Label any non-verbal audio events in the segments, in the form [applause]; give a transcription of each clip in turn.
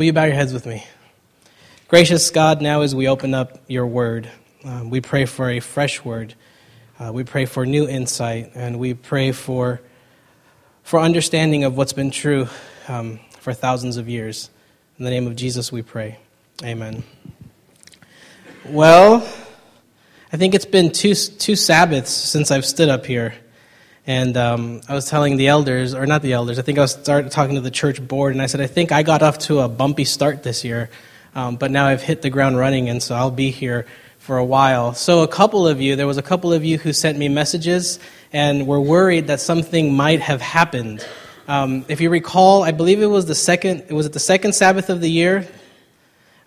Will you bow your heads with me? Gracious God, now as we open up your word, um, we pray for a fresh word. Uh, we pray for new insight, and we pray for, for understanding of what's been true um, for thousands of years. In the name of Jesus, we pray. Amen. Well, I think it's been two, two Sabbaths since I've stood up here. And um, I was telling the elders, or not the elders, I think I was start, talking to the church board, and I said, I think I got off to a bumpy start this year, um, but now I've hit the ground running, and so I'll be here for a while. So, a couple of you, there was a couple of you who sent me messages and were worried that something might have happened. Um, if you recall, I believe it was the second, it was it the second Sabbath of the year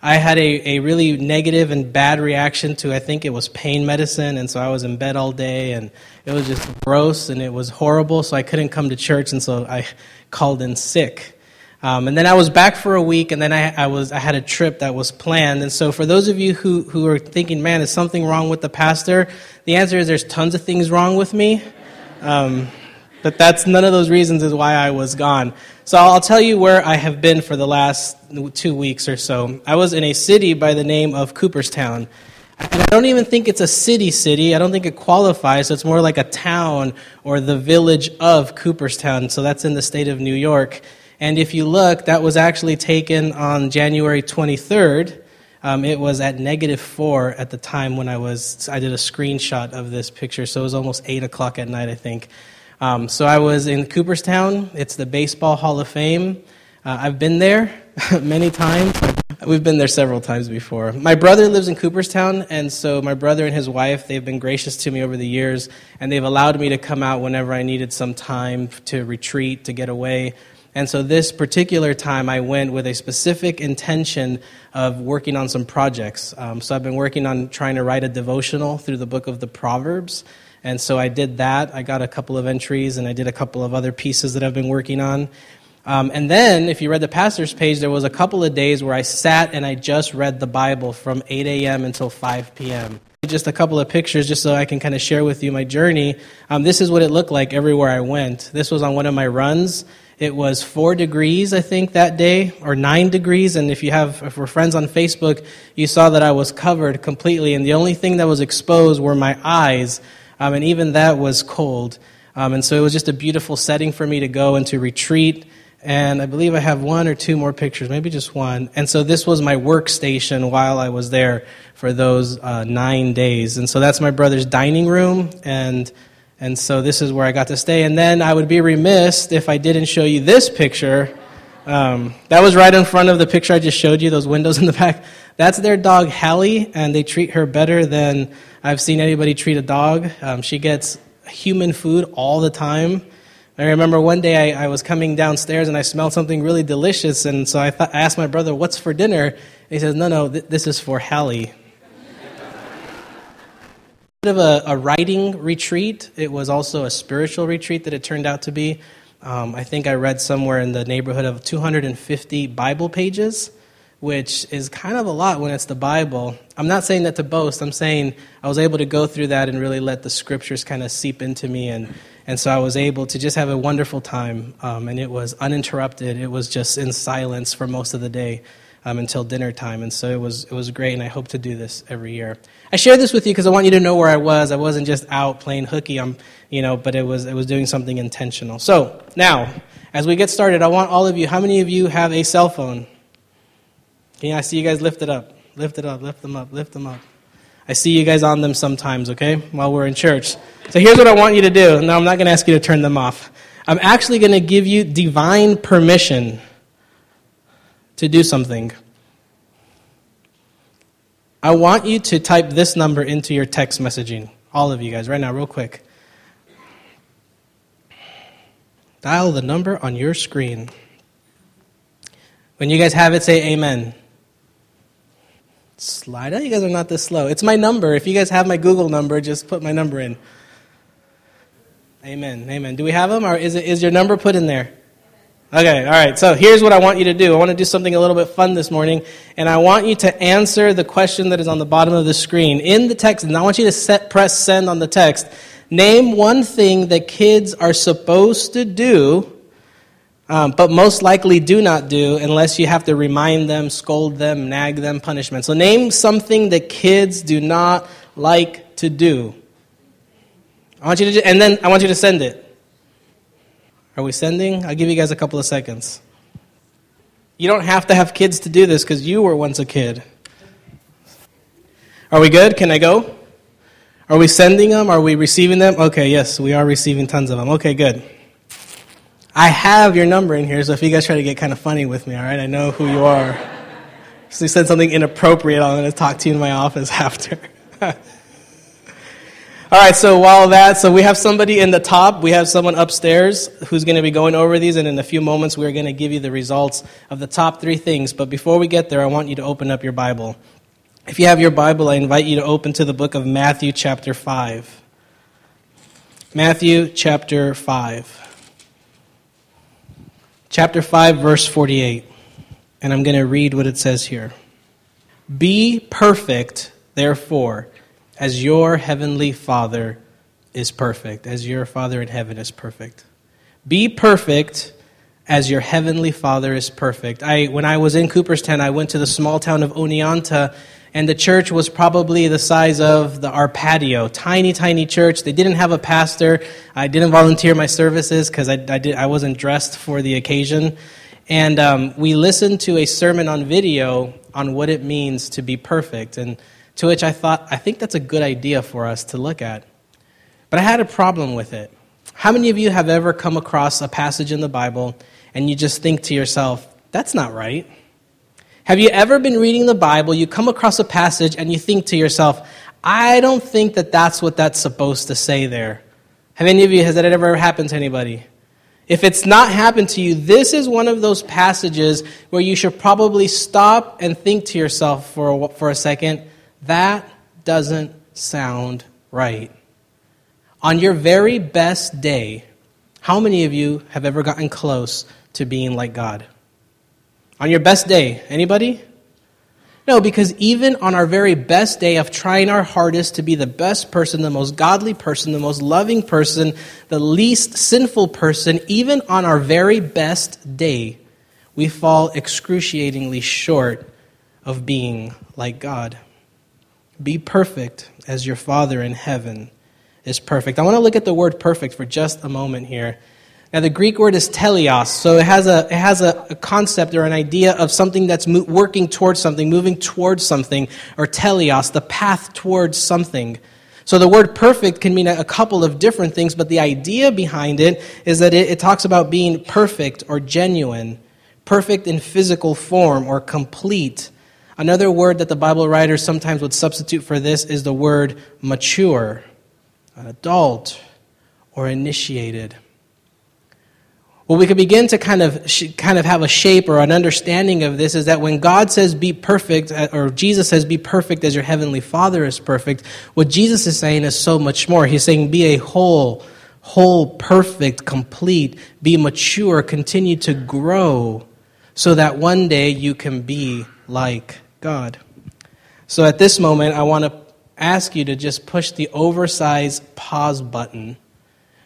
I had a, a really negative and bad reaction to, I think it was pain medicine, and so I was in bed all day, and it was just gross and it was horrible, so I couldn't come to church, and so I called in sick. Um, and then I was back for a week, and then I, I, was, I had a trip that was planned. And so, for those of you who, who are thinking, man, is something wrong with the pastor? The answer is there's tons of things wrong with me. Um, but that's none of those reasons is why I was gone. So I'll tell you where I have been for the last two weeks or so. I was in a city by the name of Cooperstown. And I don't even think it's a city city. I don't think it qualifies. So it's more like a town or the village of Cooperstown. So that's in the state of New York. And if you look, that was actually taken on January 23rd. Um, it was at negative four at the time when I was. I did a screenshot of this picture, so it was almost eight o'clock at night, I think. Um, so I was in Cooperstown. It's the Baseball Hall of Fame. Uh, I've been there [laughs] many times. We've been there several times before. My brother lives in Cooperstown, and so my brother and his wife, they've been gracious to me over the years, and they've allowed me to come out whenever I needed some time to retreat, to get away. And so this particular time, I went with a specific intention of working on some projects. Um, so I've been working on trying to write a devotional through the book of the Proverbs. And so I did that. I got a couple of entries, and I did a couple of other pieces that I've been working on. Um, and then, if you read the pastor's page, there was a couple of days where I sat and I just read the Bible from 8 a.m. until 5 p.m. Just a couple of pictures, just so I can kind of share with you my journey. Um, this is what it looked like everywhere I went. This was on one of my runs. It was four degrees, I think, that day, or nine degrees. And if you have, if we're friends on Facebook, you saw that I was covered completely. And the only thing that was exposed were my eyes um, and even that was cold. Um, and so it was just a beautiful setting for me to go and to retreat. And I believe I have one or two more pictures, maybe just one. And so this was my workstation while I was there for those uh, nine days. And so that's my brother's dining room. And, and so this is where I got to stay. And then I would be remiss if I didn't show you this picture. Um, that was right in front of the picture I just showed you, those windows in the [laughs] back. That's their dog, Hallie, and they treat her better than I've seen anybody treat a dog. Um, she gets human food all the time. I remember one day I, I, was coming downstairs and I smelled something really delicious, and so I, th- I asked my brother, What's for dinner? And he says, No, no, th- this is for Hallie. bit of a, a, writing retreat. It was also a spiritual retreat that it turned out to be. Um, I think I read somewhere in the neighborhood of 250 Bible pages which is kind of a lot when it's the Bible. I'm not saying that to boast. I'm saying I was able to go through that and really let the scriptures kind of seep into me. And, and so I was able to just have a wonderful time. Um, and it was uninterrupted. It was just in silence for most of the day um, until dinner time. And so it was, it was great. And I hope to do this every year. I share this with you because I want you to know where I was. I wasn't just out playing hooky, I'm, you know, but it was, it was doing something intentional. So now, as we get started, I want all of you, how many of you have a cell phone? Yeah, I see you guys lift it up. Lift it up, lift them up, lift them up. I see you guys on them sometimes, okay, while we're in church. So here's what I want you to do. No, I'm not going to ask you to turn them off. I'm actually going to give you divine permission to do something. I want you to type this number into your text messaging. All of you guys, right now, real quick. Dial the number on your screen. When you guys have it, say amen. Slide. You guys are not this slow. It's my number. If you guys have my Google number, just put my number in. Amen. Amen. Do we have them, or is, it, is your number put in there? Okay, all right. So here's what I want you to do. I want to do something a little bit fun this morning, and I want you to answer the question that is on the bottom of the screen in the text. And I want you to set, press send on the text. Name one thing that kids are supposed to do um, but most likely do not do unless you have to remind them, scold them, nag them, punishment. So name something that kids do not like to do. I want you to, and then I want you to send it. Are we sending? I'll give you guys a couple of seconds. You don't have to have kids to do this because you were once a kid. Are we good? Can I go? Are we sending them? Are we receiving them? Okay, yes, we are receiving tons of them. Okay, good. I have your number in here, so if you guys try to get kind of funny with me, all right, I know who you are. If you said something inappropriate, I'm going to talk to you in my office [laughs] after. all right, so while that, so we have somebody in the top, we have someone upstairs who's going to be going over these, and in a few moments, we're going to give you the results of the top three things. But before we get there, I want you to open up your Bible. If you have your Bible, I invite you to open to the book of Matthew, chapter 5. Matthew, chapter 5 chapter 5, verse 48. And I'm going to read what it says here. Be perfect, therefore, as your heavenly Father is perfect, as your Father in heaven is perfect. Be perfect as your heavenly Father is perfect. I, when I was in Cooperstown, I went to the small town of Oneonta and the church was probably the size of the, our patio. Tiny, tiny church. They didn't have a pastor. I didn't volunteer my services because I, I, I wasn't dressed for the occasion. And um, we listened to a sermon on video on what it means to be perfect, and to which I thought, I think that's a good idea for us to look at. But I had a problem with it. How many of you have ever come across a passage in the Bible and you just think to yourself, that's not right? Have you ever been reading the Bible, you come across a passage, and you think to yourself, I don't think that that's what that's supposed to say there? Have any of you, has that ever happened to anybody? If it's not happened to you, this is one of those passages where you should probably stop and think to yourself for a, for a second, that doesn't sound right. On your very best day, how many of you have ever gotten close to being like God? On your best day, anybody? No, because even on our very best day of trying our hardest to be the best person, the most godly person, the most loving person, the least sinful person, even on our very best day, we fall excruciatingly short of being like God. Be perfect as your Father in heaven is perfect. I want to look at the word perfect for just a moment here. Now, the Greek word is teleos, so it has a, it has a, a concept or an idea of something that's mo- working towards something, moving towards something, or teleos, the path towards something. So the word perfect can mean a couple of different things, but the idea behind it is that it, it talks about being perfect or genuine, perfect in physical form or complete. Another word that the Bible writers sometimes would substitute for this is the word mature, an adult, or initiated. Well, we can begin to kind of kind of have a shape or an understanding of this is that when God says be perfect uh, or Jesus says be perfect as your heavenly Father is perfect, what Jesus is saying is so much more. He's saying be a whole, whole, perfect, complete, be mature, continue to grow so that one day you can be like God. So at this moment, I want to ask you to just push the oversized pause button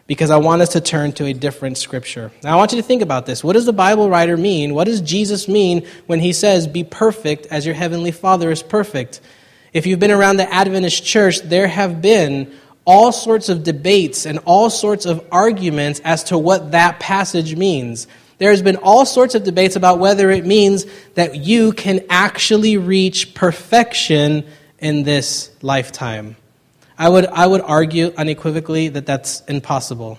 because I want us to turn to a different scripture. Now, I want you to think about this. What does the Bible writer mean? What does Jesus mean when he says, Be perfect as your heavenly Father is perfect? If you've been around the Adventist church, there have been all sorts of debates and all sorts of arguments as to what that passage means. There's been all sorts of debates about whether it means that you can actually reach perfection in this lifetime. I would, I would argue unequivocally that that's impossible.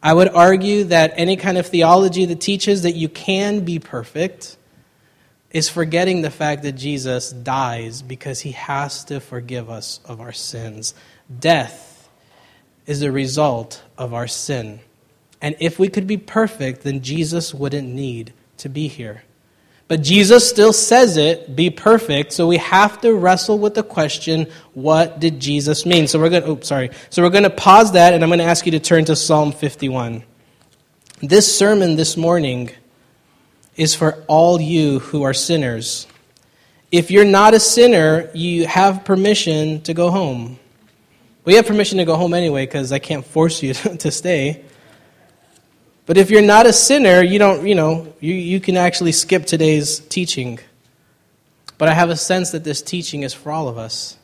I would argue that any kind of theology that teaches that you can be perfect is forgetting the fact that Jesus dies because he has to forgive us of our sins. Death is a result of our sin. And if we could be perfect, then Jesus wouldn't need to be here. But Jesus still says it, be perfect. So we have to wrestle with the question, what did Jesus mean? So we're going to, oops, sorry. So we're going to pause that and I'm going to ask you to turn to Psalm 51. This sermon this morning is for all you who are sinners. If you're not a sinner, you have permission to go home. We have permission to go home anyway because I can't force you [laughs] to stay. But if you're not a sinner, you don't, you know, you, you can actually skip today's teaching. But I have a sense that this teaching is for all of us.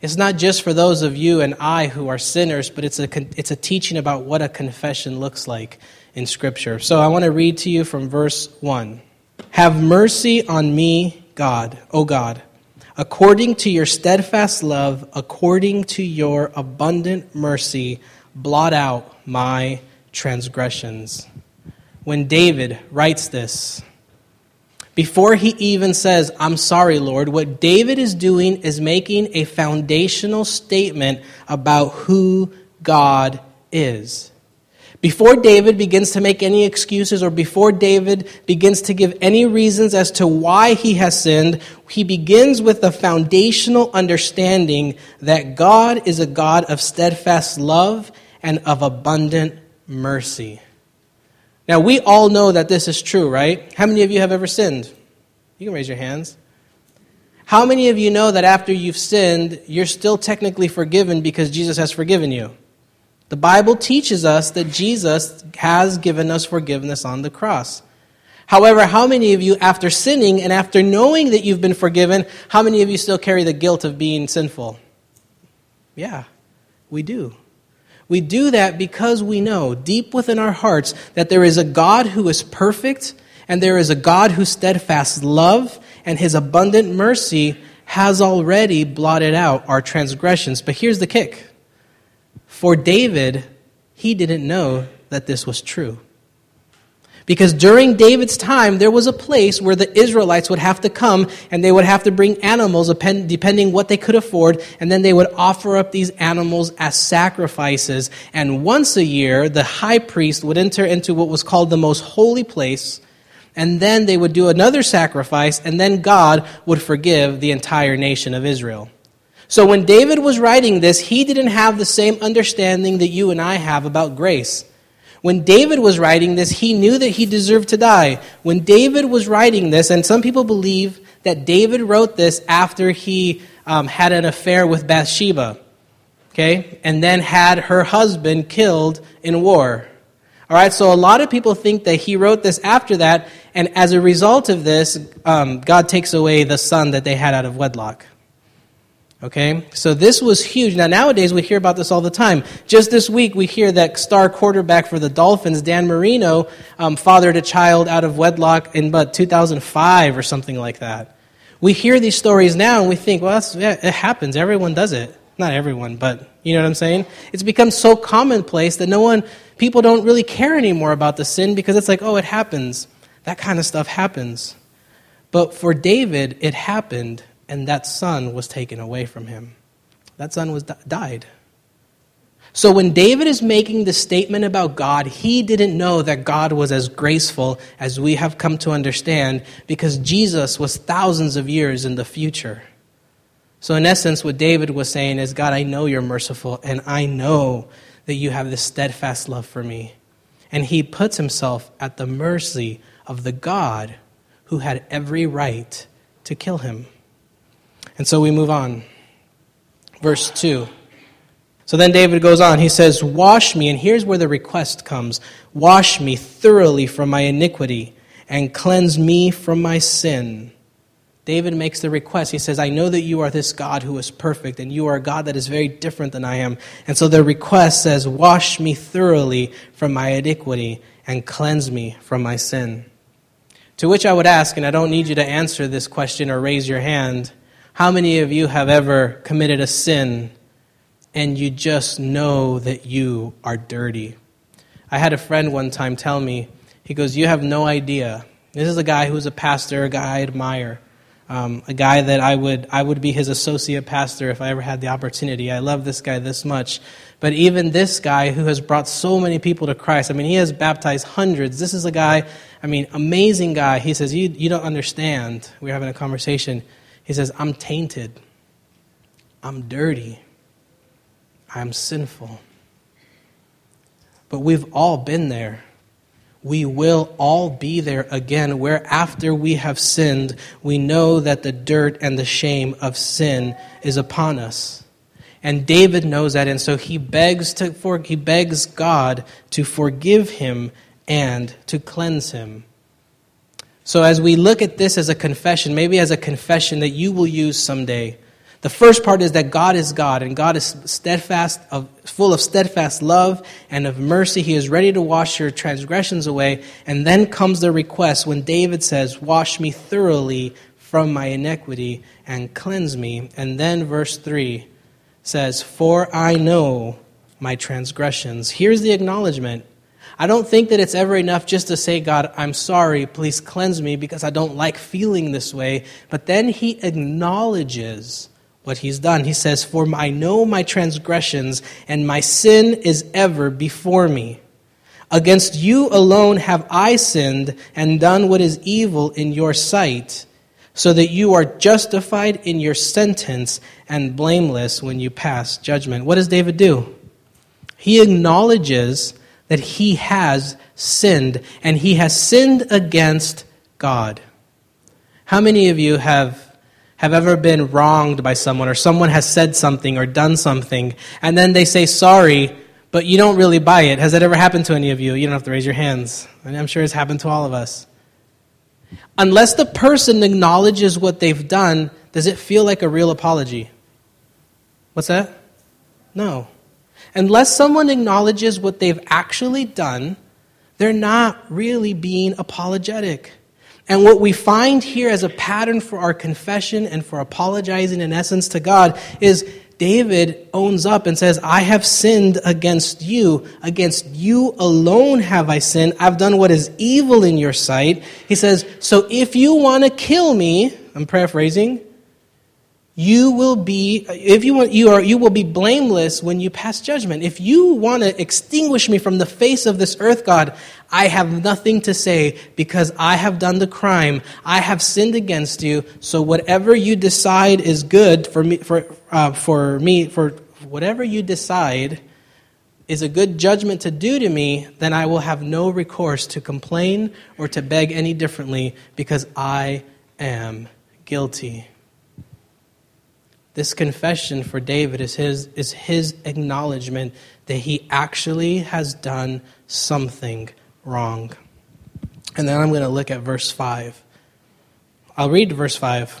It's not just for those of you and I who are sinners, but it's a, it's a teaching about what a confession looks like in Scripture. So I want to read to you from verse 1. Have mercy on me, God, O God, according to your steadfast love, according to your abundant mercy, blot out my transgressions. When David writes this, before he even says, I'm sorry, Lord, what David is doing is making a foundational statement about who God is. Before David begins to make any excuses or before David begins to give any reasons as to why he has sinned, he begins with a foundational understanding that God is a God of steadfast love and of abundant mercy. Now, we all know that this is true, right? How many of you have ever sinned? You can raise your hands. How many of you know that after you've sinned, you're still technically forgiven because Jesus has forgiven you? The Bible teaches us that Jesus has given us forgiveness on the cross. However, how many of you, after sinning and after knowing that you've been forgiven, how many of you still carry the guilt of being sinful? Yeah, we do. We do that because we know deep within our hearts that there is a God who is perfect and there is a God whose steadfast love and his abundant mercy has already blotted out our transgressions. But here's the kick for David, he didn't know that this was true. Because during David's time, there was a place where the Israelites would have to come and they would have to bring animals, depending what they could afford, and then they would offer up these animals as sacrifices. And once a year, the high priest would enter into what was called the most holy place, and then they would do another sacrifice, and then God would forgive the entire nation of Israel. So when David was writing this, he didn't have the same understanding that you and I have about grace. When David was writing this, he knew that he deserved to die. When David was writing this, and some people believe that David wrote this after he um, had an affair with Bathsheba, okay, and then had her husband killed in war. All right, so a lot of people think that he wrote this after that, and as a result of this, um, God takes away the son that they had out of wedlock. Okay, so this was huge. Now, nowadays we hear about this all the time. Just this week, we hear that star quarterback for the Dolphins, Dan Marino, um, fathered a child out of wedlock in but 2005 or something like that. We hear these stories now and we think, well, yeah, it happens. Everyone does it. Not everyone, but you know what I'm saying? It's become so commonplace that no one, people don't really care anymore about the sin because it's like, oh, it happens. That kind of stuff happens. But for David, it happened and that son was taken away from him. That son was died. So when David is making the statement about God, he didn't know that God was as graceful as we have come to understand because Jesus was thousands of years in the future. So in essence what David was saying is God, I know you're merciful and I know that you have this steadfast love for me. And he puts himself at the mercy of the God who had every right to kill him. And so we move on. Verse 2. So then David goes on. He says, Wash me, and here's where the request comes Wash me thoroughly from my iniquity and cleanse me from my sin. David makes the request. He says, I know that you are this God who is perfect, and you are a God that is very different than I am. And so the request says, Wash me thoroughly from my iniquity and cleanse me from my sin. To which I would ask, and I don't need you to answer this question or raise your hand, how many of you have ever committed a sin and you just know that you are dirty? I had a friend one time tell me, he goes, You have no idea. This is a guy who's a pastor, a guy I admire, um, a guy that I would, I would be his associate pastor if I ever had the opportunity. I love this guy this much. But even this guy who has brought so many people to Christ, I mean, he has baptized hundreds. This is a guy, I mean, amazing guy. He says, You, you don't understand. We are having a conversation. He says, I'm tainted. I'm dirty. I'm sinful. But we've all been there. We will all be there again, where after we have sinned, we know that the dirt and the shame of sin is upon us. And David knows that, and so he begs, to for, he begs God to forgive him and to cleanse him. So, as we look at this as a confession, maybe as a confession that you will use someday, the first part is that God is God, and God is steadfast, of, full of steadfast love and of mercy. He is ready to wash your transgressions away. And then comes the request when David says, Wash me thoroughly from my iniquity and cleanse me. And then verse 3 says, For I know my transgressions. Here's the acknowledgement. I don't think that it's ever enough just to say, God, I'm sorry, please cleanse me because I don't like feeling this way. But then he acknowledges what he's done. He says, For I know my transgressions, and my sin is ever before me. Against you alone have I sinned and done what is evil in your sight, so that you are justified in your sentence and blameless when you pass judgment. What does David do? He acknowledges that he has sinned, and he has sinned against God. How many of you have have ever been wronged by someone or someone has said something or done something and then they say sorry, but you don't really buy it. Has that ever happened to any of you? You don't have to raise your hands. I'm sure it's happened to all of us. Unless the person acknowledges what they've done, does it feel like a real apology? What's that? No. Unless someone acknowledges what they've actually done, they're not really being apologetic. And what we find here as a pattern for our confession and for apologizing in essence to God is David owns up and says, I have sinned against you. Against you alone have I sinned. I've done what is evil in your sight. He says, So if you want to kill me, I'm paraphrasing, you will be if you want you are you will be blameless when you pass judgment. If you want to extinguish me from the face of this earth god i have nothing to say because i have done the crime. I have sinned against you. So whatever you decide is good for me for uh, for me for whatever you decide is a good judgment to do to me then i will have no recourse to complain or to beg any differently because i am guilty this confession for David is his, is his acknowledgement that he actually has done something wrong. And then I'm going to look at verse 5. I'll read verse 5.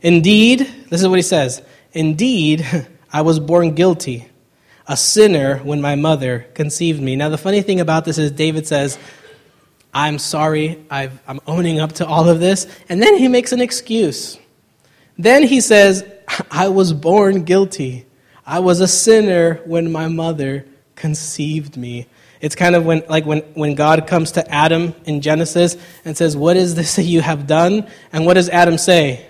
Indeed, this is what he says Indeed, [laughs] I was born guilty, a sinner when my mother conceived me. Now, the funny thing about this is David says, I'm sorry, i am owning up to all of this. And then he makes an excuse. Then he says, [laughs] I was born guilty. I was a sinner when my mother conceived me. It's kind of when, like when, when God comes to Adam in Genesis and says, What is this that you have done? And what does Adam say?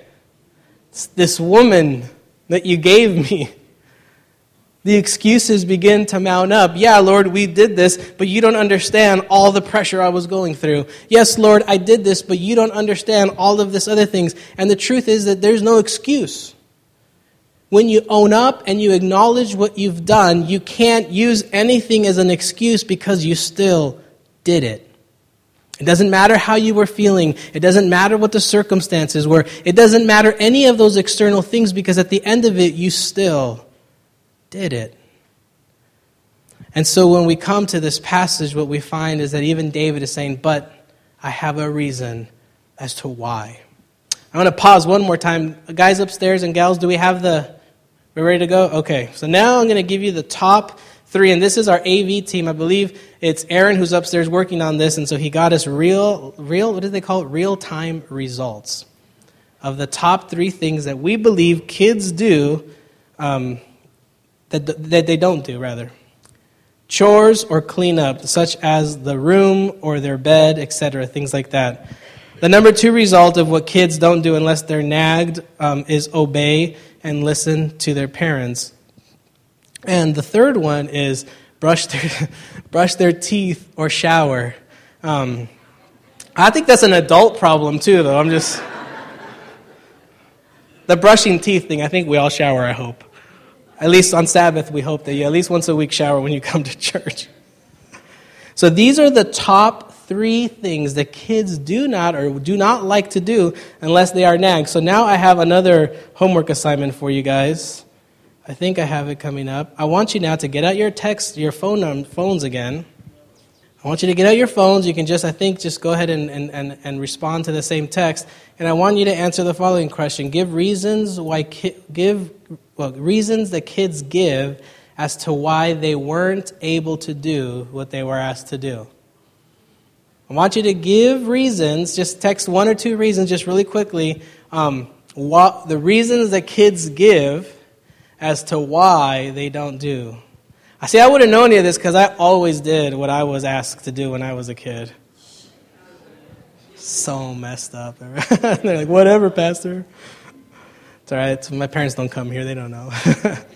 It's this woman that you gave me. The excuses begin to mount up. Yeah, Lord, we did this, but you don't understand all the pressure I was going through. Yes, Lord, I did this, but you don't understand all of this other things. And the truth is that there's no excuse. When you own up and you acknowledge what you've done, you can't use anything as an excuse because you still did it. It doesn't matter how you were feeling. It doesn't matter what the circumstances were. It doesn't matter any of those external things because at the end of it, you still did it. And so when we come to this passage, what we find is that even David is saying, But I have a reason as to why. I want to pause one more time. Guys upstairs and gals, do we have the we're ready to go? Okay. So now I'm going to give you the top three. And this is our AV team. I believe it's Aaron who's upstairs working on this. And so he got us real, real, what do they call it? Real time results of the top three things that we believe kids do um, that, that they don't do, rather. Chores or cleanup, such as the room or their bed, etc., things like that. The number two result of what kids don't do unless they're nagged um, is obey and listen to their parents. And the third one is brush their, [laughs] brush their teeth or shower. Um, I think that's an adult problem too, though. I'm just. [laughs] the brushing teeth thing, I think we all shower, I hope. At least on Sabbath, we hope that you at least once a week shower when you come to [laughs] church. So these are the top three things that kids do not or do not like to do unless they are nagged. So now I have another homework assignment for you guys. I think I have it coming up. I want you now to get out your text, your phone phones again. I want you to get out your phones. You can just, I think, just go ahead and, and, and, and respond to the same text. And I want you to answer the following question. Give reasons why, ki- give, well, reasons that kids give as to why they weren't able to do what they were asked to do. I want you to give reasons, just text one or two reasons, just really quickly, um, what, the reasons that kids give as to why they don't do. I see, I wouldn't know any of this because I always did what I was asked to do when I was a kid. So messed up. [laughs] They're like, whatever, Pastor. It's all right. My parents don't come here, they don't know. [laughs]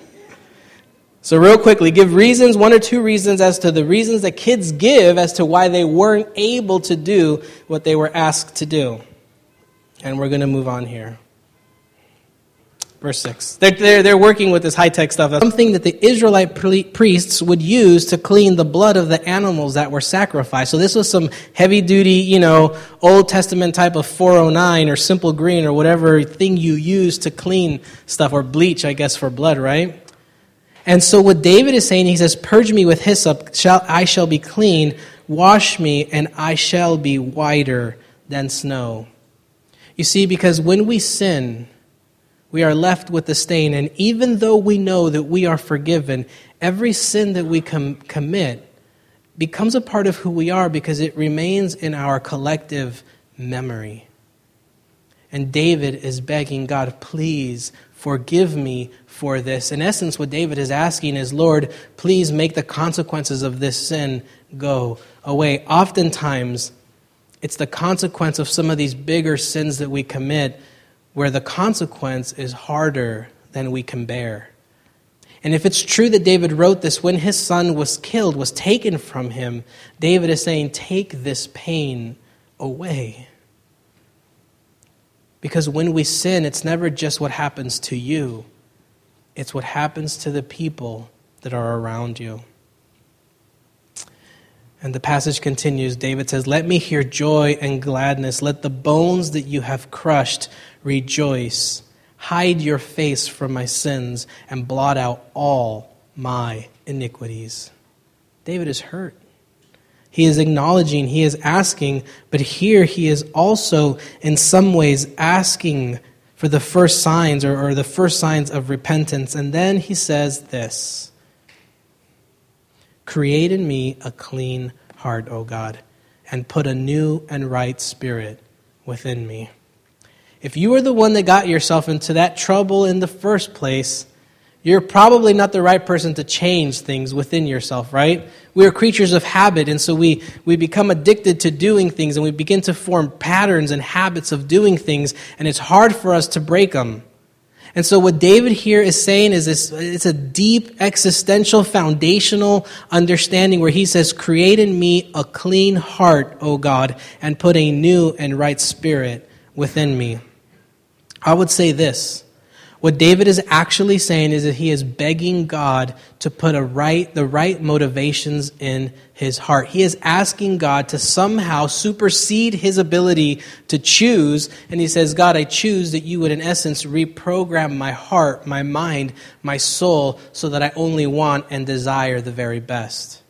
So, real quickly, give reasons, one or two reasons as to the reasons that kids give as to why they weren't able to do what they were asked to do. And we're going to move on here. Verse 6. They're, they're, they're working with this high tech stuff. Something that the Israelite priests would use to clean the blood of the animals that were sacrificed. So, this was some heavy duty, you know, Old Testament type of 409 or simple green or whatever thing you use to clean stuff, or bleach, I guess, for blood, right? And so what David is saying, he says, Purge me with hyssop, shall, I shall be clean. Wash me, and I shall be whiter than snow. You see, because when we sin, we are left with the stain. And even though we know that we are forgiven, every sin that we com- commit becomes a part of who we are because it remains in our collective memory. And David is begging God, please forgive me for this. In essence, what David is asking is, Lord, please make the consequences of this sin go away. Oftentimes, it's the consequence of some of these bigger sins that we commit where the consequence is harder than we can bear. And if it's true that David wrote this when his son was killed, was taken from him, David is saying, Take this pain away. Because when we sin, it's never just what happens to you, it's what happens to the people that are around you. And the passage continues. David says, Let me hear joy and gladness. Let the bones that you have crushed rejoice. Hide your face from my sins and blot out all my iniquities. David is hurt. He is acknowledging, he is asking, but here he is also, in some ways, asking for the first signs or, or the first signs of repentance. And then he says this Create in me a clean heart, O God, and put a new and right spirit within me. If you are the one that got yourself into that trouble in the first place, you're probably not the right person to change things within yourself, right? We are creatures of habit, and so we, we become addicted to doing things, and we begin to form patterns and habits of doing things, and it's hard for us to break them. And so, what David here is saying is this it's a deep, existential, foundational understanding where he says, Create in me a clean heart, O God, and put a new and right spirit within me. I would say this what David is actually saying is that he is begging God to put a right, the right motivations in his heart. He is asking God to somehow supersede his ability to choose. And he says, God, I choose that you would, in essence, reprogram my heart, my mind, my soul, so that I only want and desire the very best.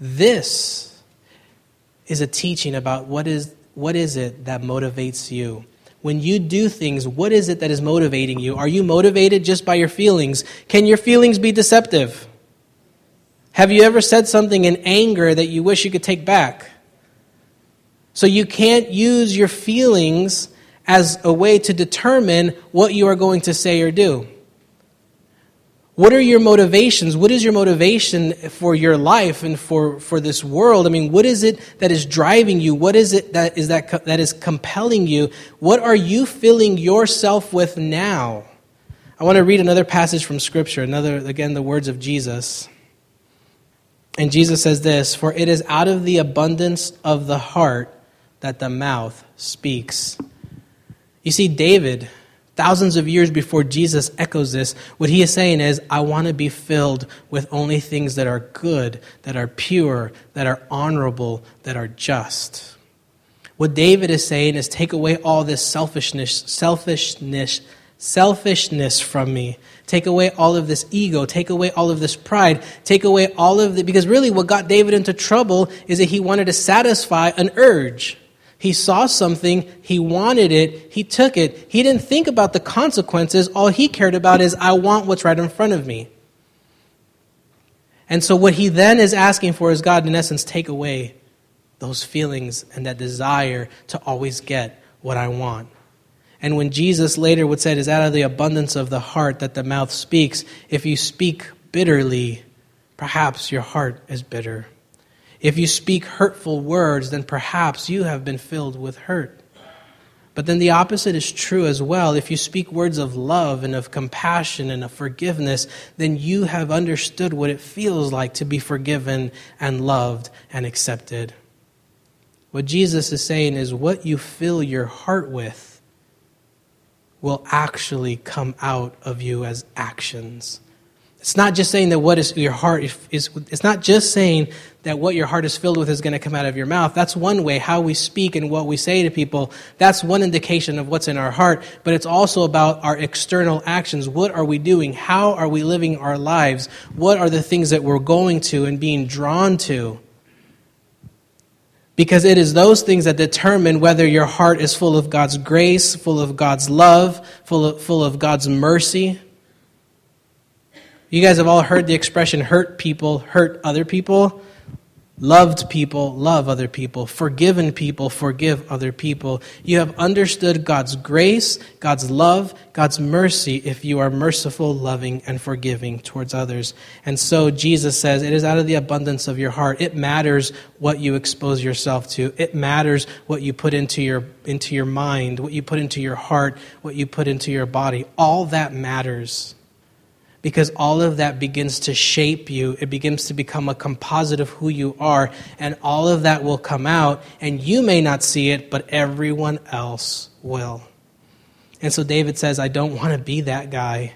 This is a teaching about what is, what is it that motivates you when you do things, what is it that is motivating you? Are you motivated just by your feelings? Can your feelings be deceptive? Have you ever said something in anger that you wish you could take back? So you can't use your feelings as a way to determine what you are going to say or do. What are your motivations? What is your motivation for your life and for, for this world? I mean, what is it that is driving you? What is it that is, that, that is compelling you? What are you filling yourself with now? I want to read another passage from Scripture, another, again, the words of Jesus. And Jesus says this For it is out of the abundance of the heart that the mouth speaks. You see, David thousands of years before Jesus echoes this, what he is saying is, I want to be filled with only things that are good, that are pure, that are honorable, that are just. What David is saying is take away all this selfishness, selfishness, selfishness from me. Take away all of this ego. Take away all of this pride. Take away all of the. Because really, what got David into trouble is that he wanted to satisfy an urge. He saw something, he wanted it, he took it. He didn't think about the consequences. All he cared about is, I want what's right in front of me. And so, what he then is asking for is God, in essence, take away those feelings and that desire to always get what I want. And when Jesus later would say, it is out of the abundance of the heart that the mouth speaks, if you speak bitterly, perhaps your heart is bitter. If you speak hurtful words, then perhaps you have been filled with hurt. But then the opposite is true as well. If you speak words of love and of compassion and of forgiveness, then you have understood what it feels like to be forgiven and loved and accepted. What Jesus is saying is what you fill your heart with will actually come out of you as actions. It's not just saying that what is your heart is, it's not just saying that what your heart is filled with is going to come out of your mouth. That's one way how we speak and what we say to people. That's one indication of what's in our heart, but it's also about our external actions. What are we doing? How are we living our lives? What are the things that we're going to and being drawn to? Because it is those things that determine whether your heart is full of God's grace, full of God's love, full of, full of God's mercy. You guys have all heard the expression hurt people hurt other people. Loved people love other people. Forgiven people forgive other people. You have understood God's grace, God's love, God's mercy if you are merciful, loving, and forgiving towards others. And so Jesus says it is out of the abundance of your heart. It matters what you expose yourself to. It matters what you put into your, into your mind, what you put into your heart, what you put into your body. All that matters because all of that begins to shape you. It begins to become a composite of who you are, and all of that will come out, and you may not see it, but everyone else will. And so David says, I don't want to be that guy.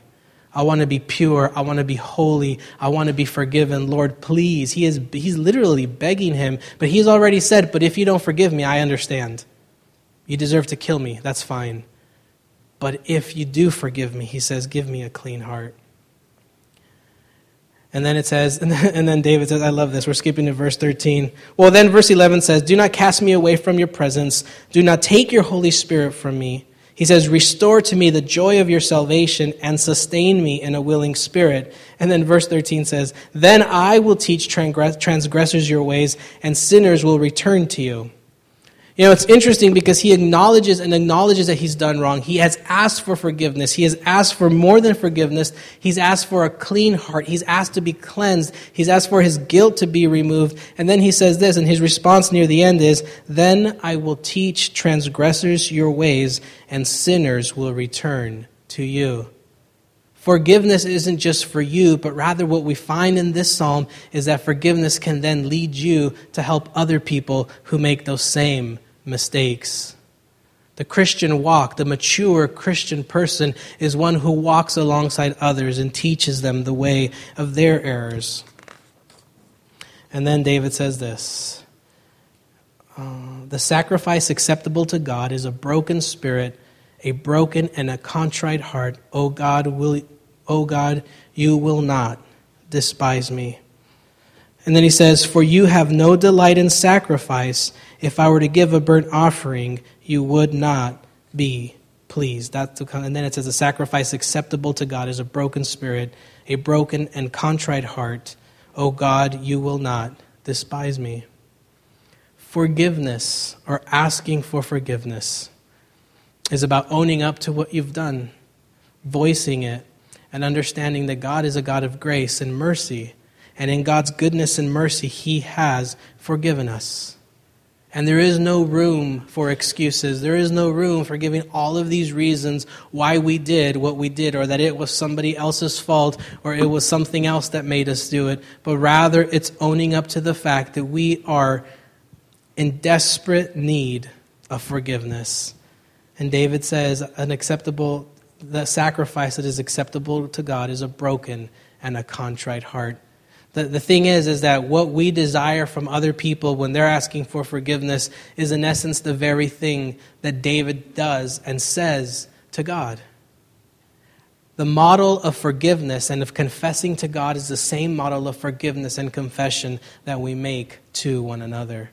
I want to be pure. I want to be holy. I want to be forgiven. Lord, please. He is, he's literally begging him, but he's already said, But if you don't forgive me, I understand. You deserve to kill me. That's fine. But if you do forgive me, he says, Give me a clean heart. And then it says, [laughs] and then David says, I love this. We're skipping to verse 13. Well, then verse 11 says, Do not cast me away from your presence. Do not take your Holy Spirit from me. He says, Restore to me the joy of your salvation and sustain me in a willing spirit. And then verse 13 says, Then I will teach transgressors your ways, and sinners will return to you. You know, it's interesting because he acknowledges and acknowledges that he's done wrong. He has asked for forgiveness. He has asked for more than forgiveness. He's asked for a clean heart. He's asked to be cleansed. He's asked for his guilt to be removed. And then he says this, and his response near the end is, Then I will teach transgressors your ways, and sinners will return to you. Forgiveness isn't just for you, but rather what we find in this psalm is that forgiveness can then lead you to help other people who make those same mistakes. The Christian walk, the mature Christian person, is one who walks alongside others and teaches them the way of their errors. And then David says this uh, The sacrifice acceptable to God is a broken spirit, a broken and a contrite heart. O God, will, O God, you will not despise me. And then he says, For you have no delight in sacrifice. If I were to give a burnt offering, you would not be pleased. That's and then it says, A sacrifice acceptable to God is a broken spirit, a broken and contrite heart. O God, you will not despise me. Forgiveness, or asking for forgiveness, is about owning up to what you've done, voicing it, and understanding that God is a God of grace and mercy and in God's goodness and mercy, He has forgiven us. And there is no room for excuses. There is no room for giving all of these reasons why we did what we did, or that it was somebody else's fault, or it was something else that made us do it. But rather, it's owning up to the fact that we are in desperate need of forgiveness. And David says, an acceptable, the sacrifice that is acceptable to God is a broken and a contrite heart. The, the thing is, is that what we desire from other people when they're asking for forgiveness is, in essence, the very thing that David does and says to God. The model of forgiveness and of confessing to God is the same model of forgiveness and confession that we make to one another.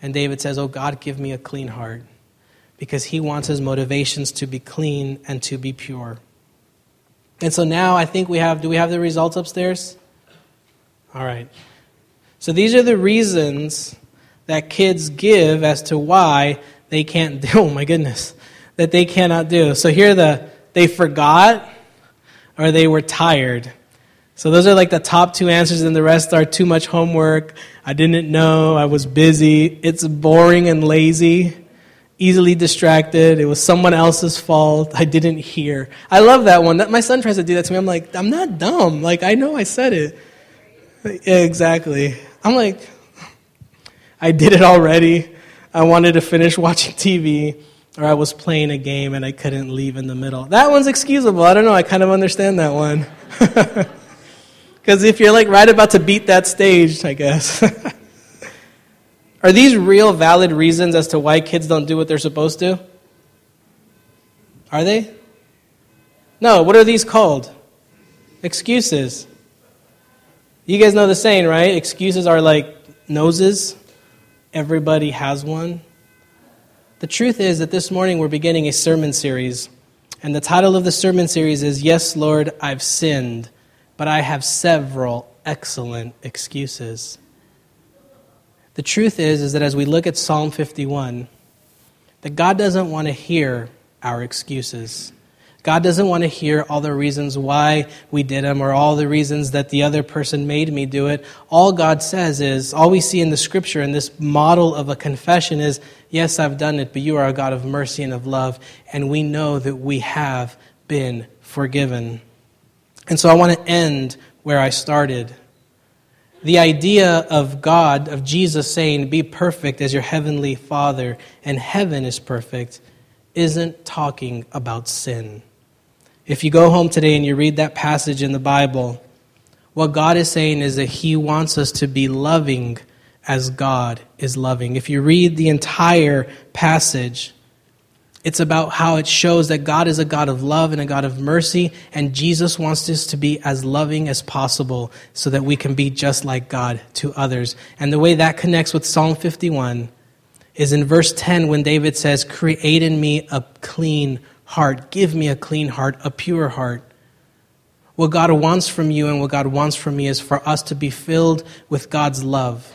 And David says, Oh God, give me a clean heart, because he wants his motivations to be clean and to be pure. And so now I think we have, do we have the results upstairs? All right. So these are the reasons that kids give as to why they can't do, [laughs] oh my goodness, that they cannot do. So here the, they forgot or they were tired. So those are like the top two answers, and the rest are too much homework. I didn't know. I was busy. It's boring and lazy. Easily distracted. It was someone else's fault. I didn't hear. I love that one. That, My son tries to do that to me. I'm like, I'm not dumb. Like, I know I said it. Yeah, exactly. I'm like, I did it already. I wanted to finish [laughs] watching TV or I was playing a game and I couldn't leave in the middle. That one's excusable. I don't know. I kind of understand that one. [laughs] Because if you're like right about to beat that stage, I guess. [laughs] Are these real valid reasons as to why kids don't do what they're supposed to? Are they? No, what are these called? Excuses. You guys know the saying, right? Excuses are like noses. Everybody has one. The truth is that this morning we're beginning a sermon series, and the title of the sermon series is Yes, Lord, I've sinned, but I have several excellent excuses. The truth is, is that as we look at Psalm 51, that God doesn't want to hear our excuses. God doesn't want to hear all the reasons why we did them or all the reasons that the other person made me do it. All God says is, all we see in the scripture in this model of a confession is, yes, I've done it, but you are a God of mercy and of love, and we know that we have been forgiven. And so I want to end where I started. The idea of God, of Jesus saying, Be perfect as your heavenly Father, and heaven is perfect, isn't talking about sin. If you go home today and you read that passage in the Bible, what God is saying is that He wants us to be loving as God is loving. If you read the entire passage, it's about how it shows that God is a God of love and a God of mercy, and Jesus wants us to be as loving as possible so that we can be just like God to others. And the way that connects with Psalm 51 is in verse 10 when David says, Create in me a clean heart. Give me a clean heart, a pure heart. What God wants from you and what God wants from me is for us to be filled with God's love,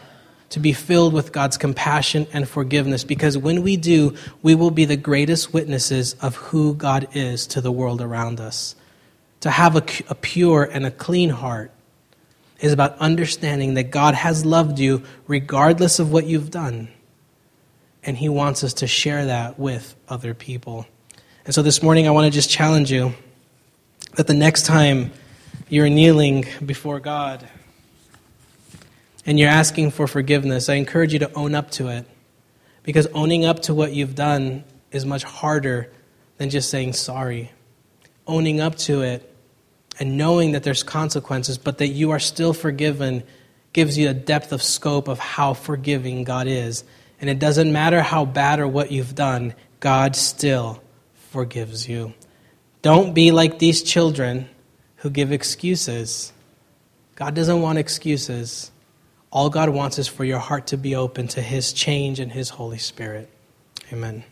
to be filled with God's compassion and forgiveness, because when we do, we will be the greatest witnesses of who God is to the world around us. To have a, a pure and a clean heart is about understanding that God has loved you regardless of what you've done, and He wants us to share that with other people. And so this morning, I want to just challenge you that the next time you're kneeling before God and you're asking for forgiveness, I encourage you to own up to it. Because owning up to what you've done is much harder than just saying sorry. Owning up to it and knowing that there's consequences, but that you are still forgiven gives you a depth of scope of how forgiving God is. And it doesn't matter how bad or what you've done, God still forgives you. Don't be like these children who give excuses. God doesn't want excuses. All God wants is for your heart to be open to His change and His Holy Spirit. Amen.